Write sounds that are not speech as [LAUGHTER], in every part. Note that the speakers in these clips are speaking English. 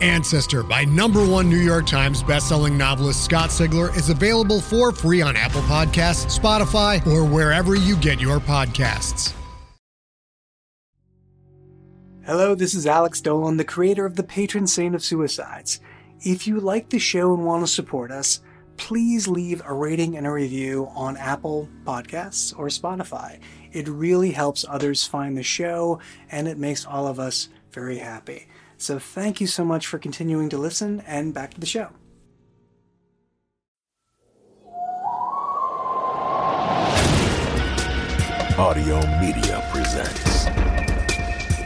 Ancestor by number one New York Times bestselling novelist Scott Sigler is available for free on Apple Podcasts, Spotify, or wherever you get your podcasts. Hello, this is Alex Dolan, the creator of the patron saint of suicides. If you like the show and want to support us, please leave a rating and a review on Apple Podcasts or Spotify. It really helps others find the show and it makes all of us very happy. So thank you so much for continuing to listen, and back to the show. Audiohm Media presents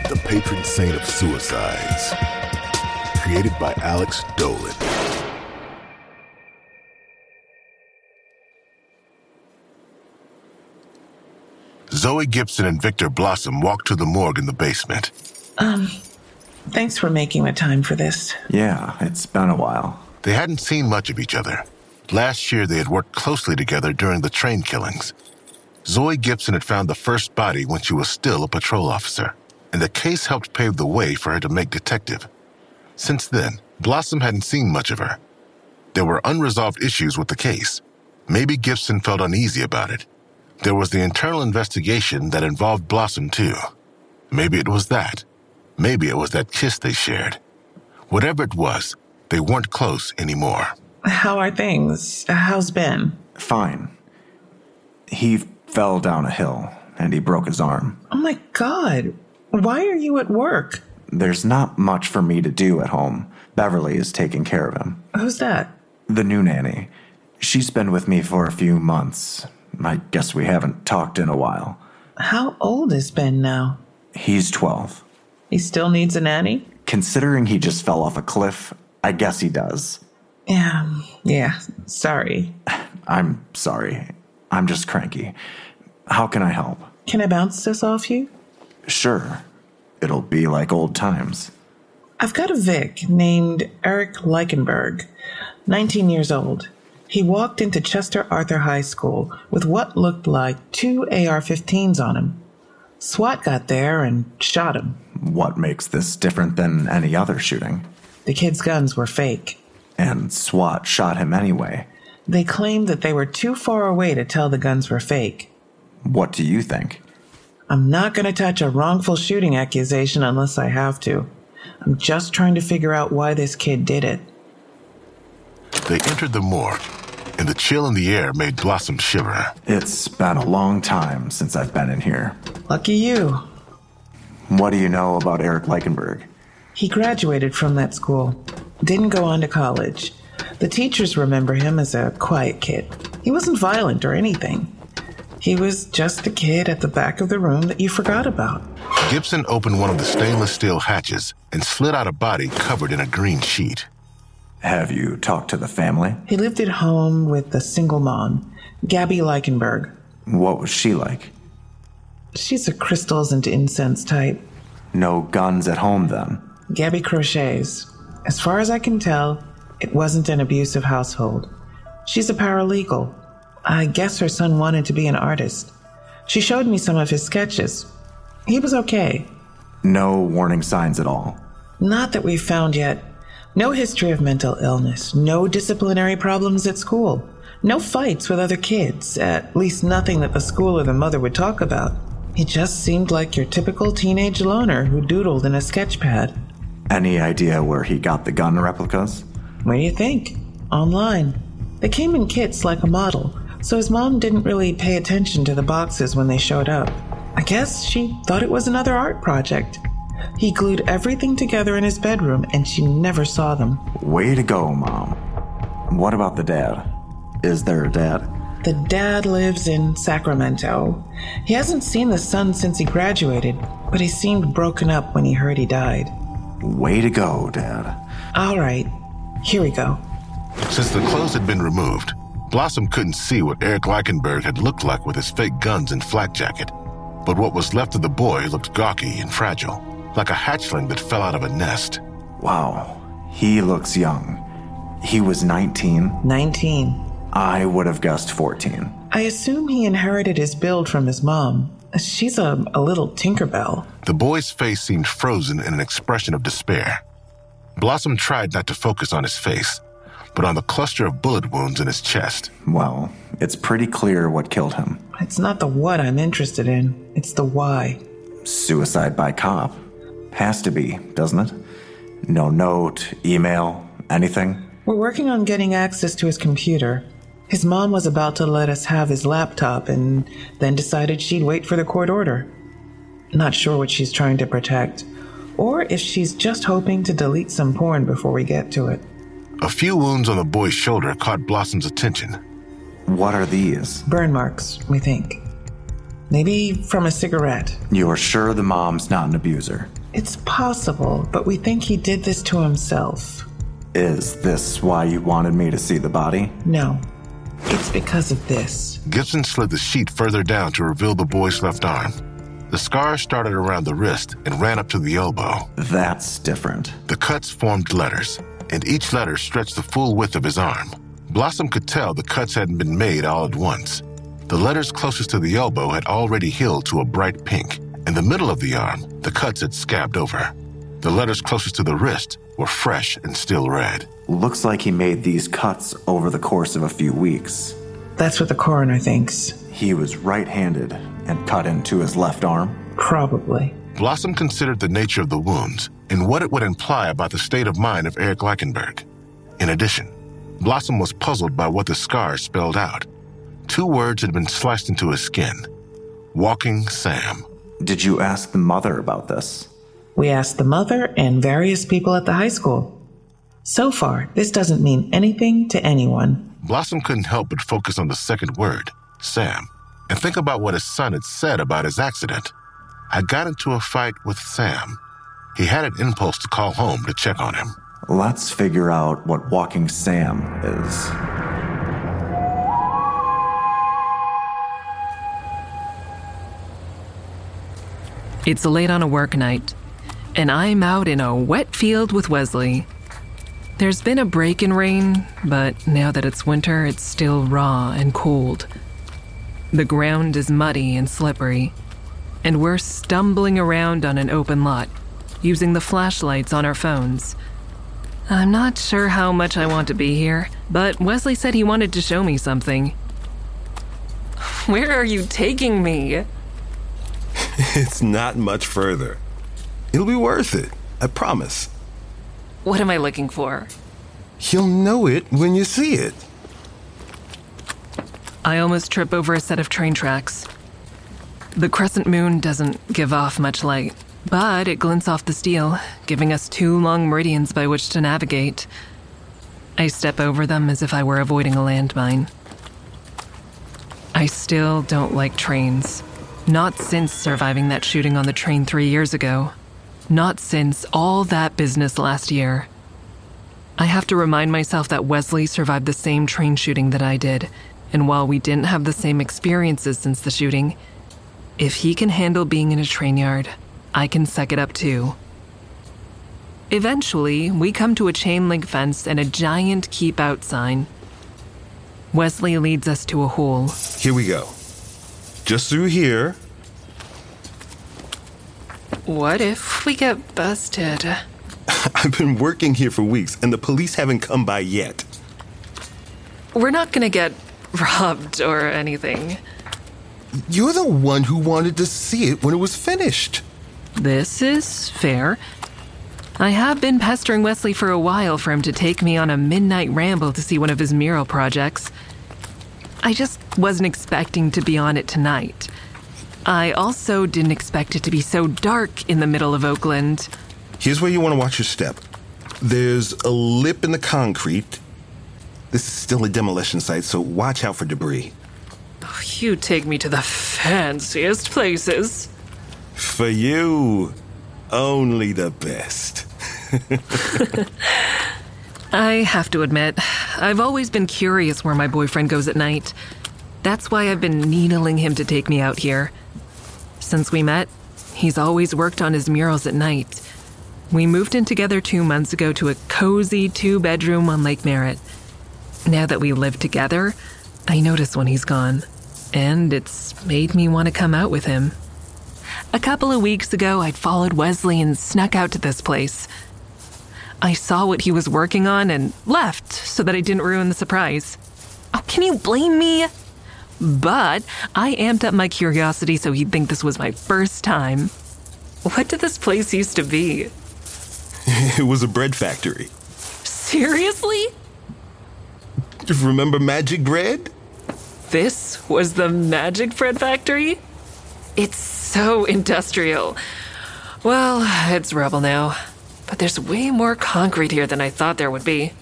The Patron Saint of Suicides, created by Alex Dolan. Zoe Gibson and Victor Blossom walked to the morgue in the basement. Um, Thanks for making the time for this. Yeah, it's been a while. They hadn't seen much of each other. Last year, they had worked closely together during the train killings. Zoe Gibson had found the first body when she was still a patrol officer, and the case helped pave the way for her to make detective. Since then, Blossom hadn't seen much of her. There were unresolved issues with the case. Maybe Gibson felt uneasy about it. There was the internal investigation that involved Blossom, too. Maybe it was that. Maybe it was that kiss they shared. Whatever it was, they weren't close anymore. How are things? How's Ben? Fine. He fell down a hill and he broke his arm. Oh my god. Why are you at work? There's not much for me to do at home. Beverly is taking care of him. Who's that? The new nanny. She's been with me for a few months. I guess we haven't talked in a while. How old is Ben now? He's 12. He still needs a nanny? Considering he just fell off a cliff, I guess he does. Yeah, yeah, sorry. [SIGHS] I'm sorry. I'm just cranky. How can I help? Can I bounce this off you? Sure. It'll be like old times. I've got a Vic named Eric Leichenberg, 19 years old. He walked into Chester Arthur High School with what looked like two AR 15s on him. SWAT got there and shot him. What makes this different than any other shooting? The kid's guns were fake. And SWAT shot him anyway. They claimed that they were too far away to tell the guns were fake. What do you think? I'm not going to touch a wrongful shooting accusation unless I have to. I'm just trying to figure out why this kid did it. They entered the morgue and the chill in the air made Blossom shiver. It's been a long time since I've been in here. Lucky you. What do you know about Eric Leichenberg? He graduated from that school, didn't go on to college. The teachers remember him as a quiet kid. He wasn't violent or anything. He was just the kid at the back of the room that you forgot about. Gibson opened one of the stainless steel hatches and slid out a body covered in a green sheet. Have you talked to the family? He lived at home with a single mom, Gabby Leichenberg. What was she like? She's a crystals and incense type. No guns at home then? Gabby crochets. As far as I can tell, it wasn't an abusive household. She's a paralegal. I guess her son wanted to be an artist. She showed me some of his sketches. He was okay. No warning signs at all. Not that we've found yet. No history of mental illness, no disciplinary problems at school, no fights with other kids, at least nothing that the school or the mother would talk about. He just seemed like your typical teenage loner who doodled in a sketch pad. Any idea where he got the gun replicas? What do you think? Online. They came in kits like a model, so his mom didn't really pay attention to the boxes when they showed up. I guess she thought it was another art project. He glued everything together in his bedroom and she never saw them. Way to go, Mom. What about the dad? Is there a dad? The dad lives in Sacramento. He hasn't seen the son since he graduated, but he seemed broken up when he heard he died. Way to go, Dad. All right, here we go. Since the clothes had been removed, Blossom couldn't see what Eric Leichenberg had looked like with his fake guns and flak jacket, but what was left of the boy looked gawky and fragile, like a hatchling that fell out of a nest. Wow, he looks young. He was 19. 19. I would have guessed 14. I assume he inherited his build from his mom. She's a, a little Tinkerbell. The boy's face seemed frozen in an expression of despair. Blossom tried not to focus on his face, but on the cluster of bullet wounds in his chest. Well, it's pretty clear what killed him. It's not the what I'm interested in, it's the why. Suicide by cop. Has to be, doesn't it? No note, email, anything? We're working on getting access to his computer. His mom was about to let us have his laptop and then decided she'd wait for the court order. Not sure what she's trying to protect, or if she's just hoping to delete some porn before we get to it. A few wounds on the boy's shoulder caught Blossom's attention. What are these? Burn marks, we think. Maybe from a cigarette. You're sure the mom's not an abuser? It's possible, but we think he did this to himself. Is this why you wanted me to see the body? No. It's because of this. Gibson slid the sheet further down to reveal the boy's left arm. The scar started around the wrist and ran up to the elbow. That's different. The cuts formed letters, and each letter stretched the full width of his arm. Blossom could tell the cuts hadn't been made all at once. The letters closest to the elbow had already healed to a bright pink. In the middle of the arm, the cuts had scabbed over. The letters closest to the wrist were fresh and still red. Looks like he made these cuts over the course of a few weeks. That's what the coroner thinks. He was right handed and cut into his left arm. Probably. Blossom considered the nature of the wounds and what it would imply about the state of mind of Eric Leichenberg. In addition, Blossom was puzzled by what the scars spelled out. Two words had been sliced into his skin Walking Sam. Did you ask the mother about this? We asked the mother and various people at the high school. So far, this doesn't mean anything to anyone. Blossom couldn't help but focus on the second word, Sam, and think about what his son had said about his accident. I got into a fight with Sam. He had an impulse to call home to check on him. Let's figure out what Walking Sam is. It's late on a work night, and I'm out in a wet field with Wesley. There's been a break in rain, but now that it's winter, it's still raw and cold. The ground is muddy and slippery, and we're stumbling around on an open lot, using the flashlights on our phones. I'm not sure how much I want to be here, but Wesley said he wanted to show me something. Where are you taking me? [LAUGHS] It's not much further. It'll be worth it, I promise. What am I looking for? You'll know it when you see it. I almost trip over a set of train tracks. The crescent moon doesn't give off much light, but it glints off the steel, giving us two long meridians by which to navigate. I step over them as if I were avoiding a landmine. I still don't like trains. Not since surviving that shooting on the train three years ago. Not since all that business last year. I have to remind myself that Wesley survived the same train shooting that I did, and while we didn't have the same experiences since the shooting, if he can handle being in a train yard, I can suck it up too. Eventually, we come to a chain link fence and a giant keep out sign. Wesley leads us to a hole. Here we go. Just through here. What if we get busted? [LAUGHS] I've been working here for weeks, and the police haven't come by yet. We're not gonna get [LAUGHS] robbed or anything. You're the one who wanted to see it when it was finished. This is fair. I have been pestering Wesley for a while for him to take me on a midnight ramble to see one of his mural projects. I just wasn't expecting to be on it tonight. I also didn't expect it to be so dark in the middle of Oakland. Here's where you want to watch your step. There's a lip in the concrete. This is still a demolition site, so watch out for debris. Oh, You take me to the fanciest places. For you, only the best. [LAUGHS] I have to admit, I've always been curious where my boyfriend goes at night. That's why I've been needling him to take me out here. Since we met, he's always worked on his murals at night. We moved in together two months ago to a cozy two bedroom on Lake Merritt. Now that we live together, I notice when he's gone, and it's made me want to come out with him. A couple of weeks ago, I'd followed Wesley and snuck out to this place. I saw what he was working on and left so that I didn't ruin the surprise. Oh, can you blame me? But I amped up my curiosity so he'd think this was my first time. What did this place used to be? [LAUGHS] It was a bread factory. Seriously? Remember Magic Bread? This was the Magic Bread Factory? It's so industrial. Well, it's rubble now. But there's way more concrete here than I thought there would be.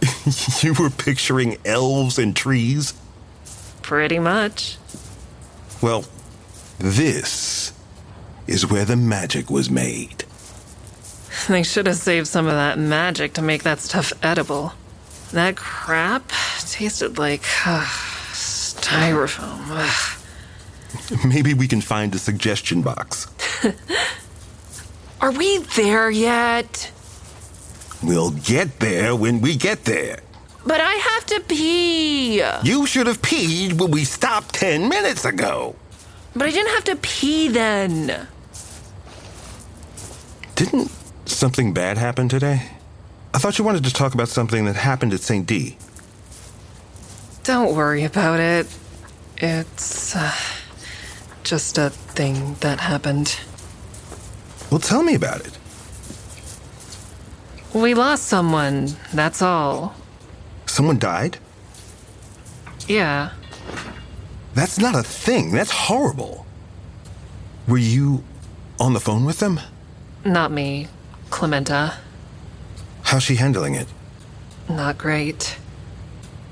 [LAUGHS] you were picturing elves and trees? Pretty much. Well, this is where the magic was made. They should have saved some of that magic to make that stuff edible. That crap tasted like uh, styrofoam. Ugh. [LAUGHS] Maybe we can find a suggestion box. [LAUGHS] Are we there yet? We'll get there when we get there. But I have to pee. You should have peed when we stopped 10 minutes ago. But I didn't have to pee then. Didn't something bad happen today? I thought you wanted to talk about something that happened at St. D. Don't worry about it. It's uh, just a thing that happened. Well, tell me about it. We lost someone, that's all. Someone died? Yeah. That's not a thing. That's horrible. Were you on the phone with them? Not me. Clementa. How's she handling it? Not great.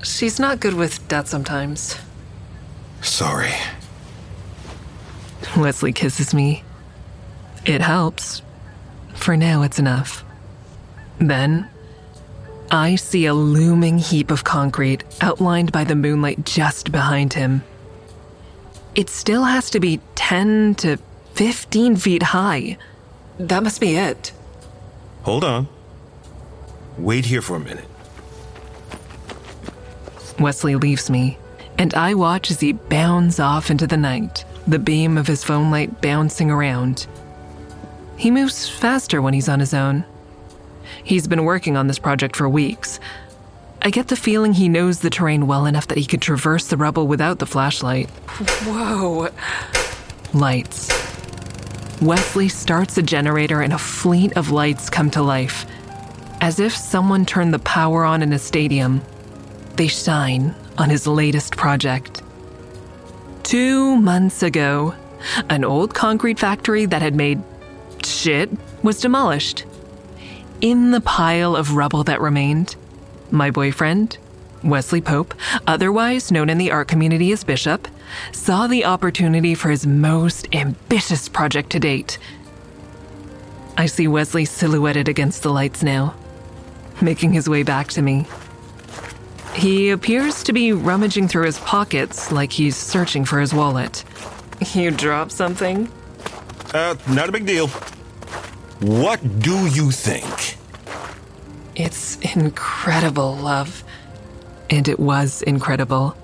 She's not good with death sometimes. Sorry. Wesley kisses me. It helps. For now, it's enough. Then, I see a looming heap of concrete outlined by the moonlight just behind him. It still has to be 10 to 15 feet high. That must be it. Hold on. Wait here for a minute. Wesley leaves me, and I watch as he bounds off into the night, the beam of his phone light bouncing around. He moves faster when he's on his own. He's been working on this project for weeks. I get the feeling he knows the terrain well enough that he could traverse the rubble without the flashlight. Whoa. Lights. Wesley starts a generator and a fleet of lights come to life. As if someone turned the power on in a stadium, they shine on his latest project. Two months ago, an old concrete factory that had made shit was demolished. In the pile of rubble that remained, my boyfriend, Wesley Pope, otherwise known in the art community as Bishop, saw the opportunity for his most ambitious project to date. I see Wesley silhouetted against the lights now, making his way back to me. He appears to be rummaging through his pockets like he's searching for his wallet. You dropped something? Uh, not a big deal. What do you think? It's incredible, love. And it was incredible.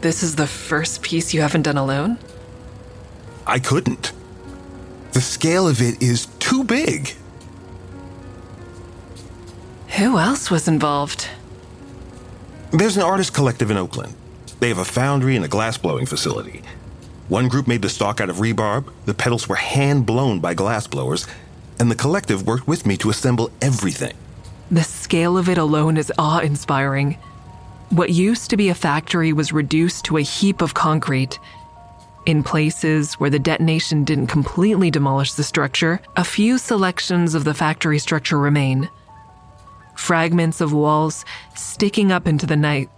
This is the first piece you haven't done alone? I couldn't. The scale of it is too big. Who else was involved? There's an artist collective in Oakland. They have a foundry and a glass blowing facility. One group made the stock out of rebarb, the petals were hand blown by glass blowers, and the collective worked with me to assemble everything. The scale of it alone is awe inspiring. What used to be a factory was reduced to a heap of concrete. In places where the detonation didn't completely demolish the structure, a few selections of the factory structure remain. Fragments of walls sticking up into the night.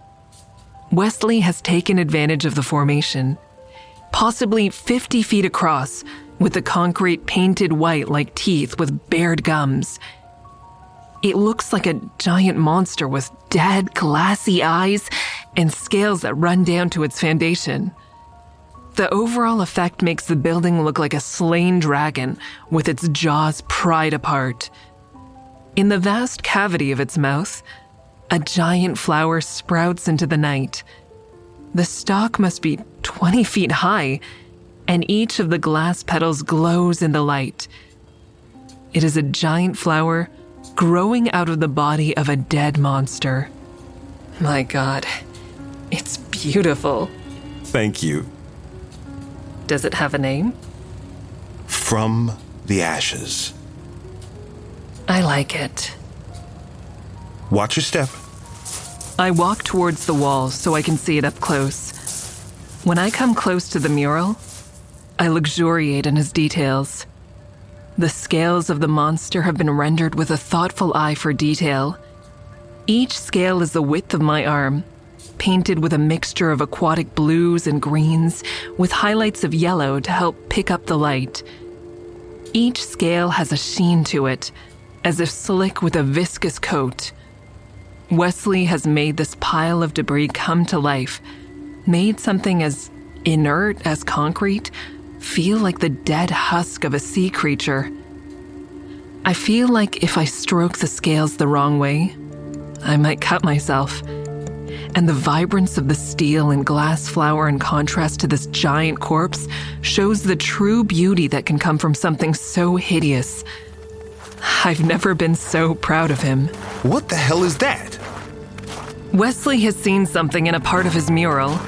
Wesley has taken advantage of the formation, possibly 50 feet across, with the concrete painted white like teeth with bared gums. It looks like a giant monster with dead, glassy eyes and scales that run down to its foundation. The overall effect makes the building look like a slain dragon with its jaws pried apart. In the vast cavity of its mouth, a giant flower sprouts into the night. The stalk must be 20 feet high, and each of the glass petals glows in the light. It is a giant flower growing out of the body of a dead monster. My god, it's beautiful. Thank you. Does it have a name? From the ashes. I like it. Watch your step. I walk towards the wall so I can see it up close. When I come close to the mural, I luxuriate in his details. The scales of the monster have been rendered with a thoughtful eye for detail. Each scale is the width of my arm, painted with a mixture of aquatic blues and greens, with highlights of yellow to help pick up the light. Each scale has a sheen to it, as if slick with a viscous coat. Wesley has made this pile of debris come to life, made something as inert as concrete feel like the dead husk of a sea creature. I feel like if I stroke the scales the wrong way, I might cut myself. And the vibrance of the steel and glass flower in contrast to this giant corpse shows the true beauty that can come from something so hideous. I've never been so proud of him. What the hell is that? Wesley has seen something in a part of his mural,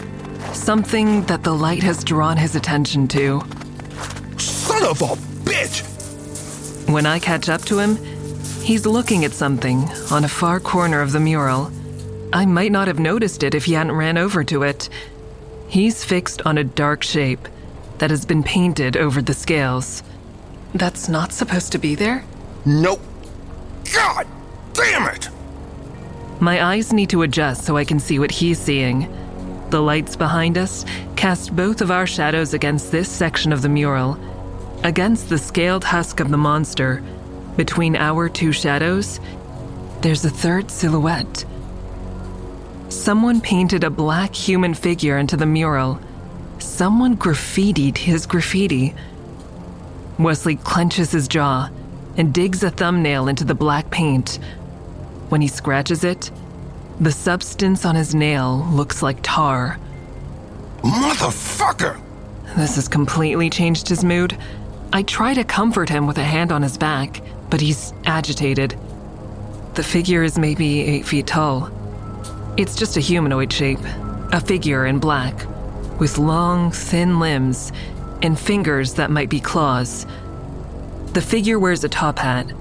something that the light has drawn his attention to. Son of a bitch! When I catch up to him, he's looking at something on a far corner of the mural. I might not have noticed it if he hadn't ran over to it. He's fixed on a dark shape that has been painted over the scales. That's not supposed to be there? Nope. God damn it! My eyes need to adjust so I can see what he's seeing. The lights behind us cast both of our shadows against this section of the mural. Against the scaled husk of the monster, between our two shadows, there's a third silhouette. Someone painted a black human figure into the mural. Someone graffitied his graffiti. Wesley clenches his jaw and digs a thumbnail into the black paint. When he scratches it, the substance on his nail looks like tar. Motherfucker! This has completely changed his mood. I try to comfort him with a hand on his back, but he's agitated. The figure is maybe eight feet tall. It's just a humanoid shape, a figure in black, with long, thin limbs and fingers that might be claws. The figure wears a top hat,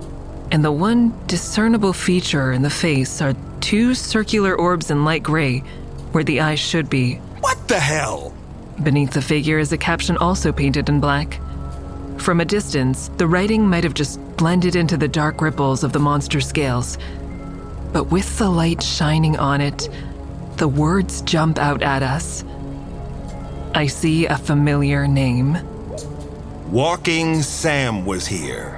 and the one discernible feature in the face are two circular orbs in light gray where the eyes should be. What the hell? Beneath the figure is a caption also painted in black. From a distance, the writing might have just blended into the dark ripples of the monster scales. But with the light shining on it, the words jump out at us. I see a familiar name. Walking Sam was here.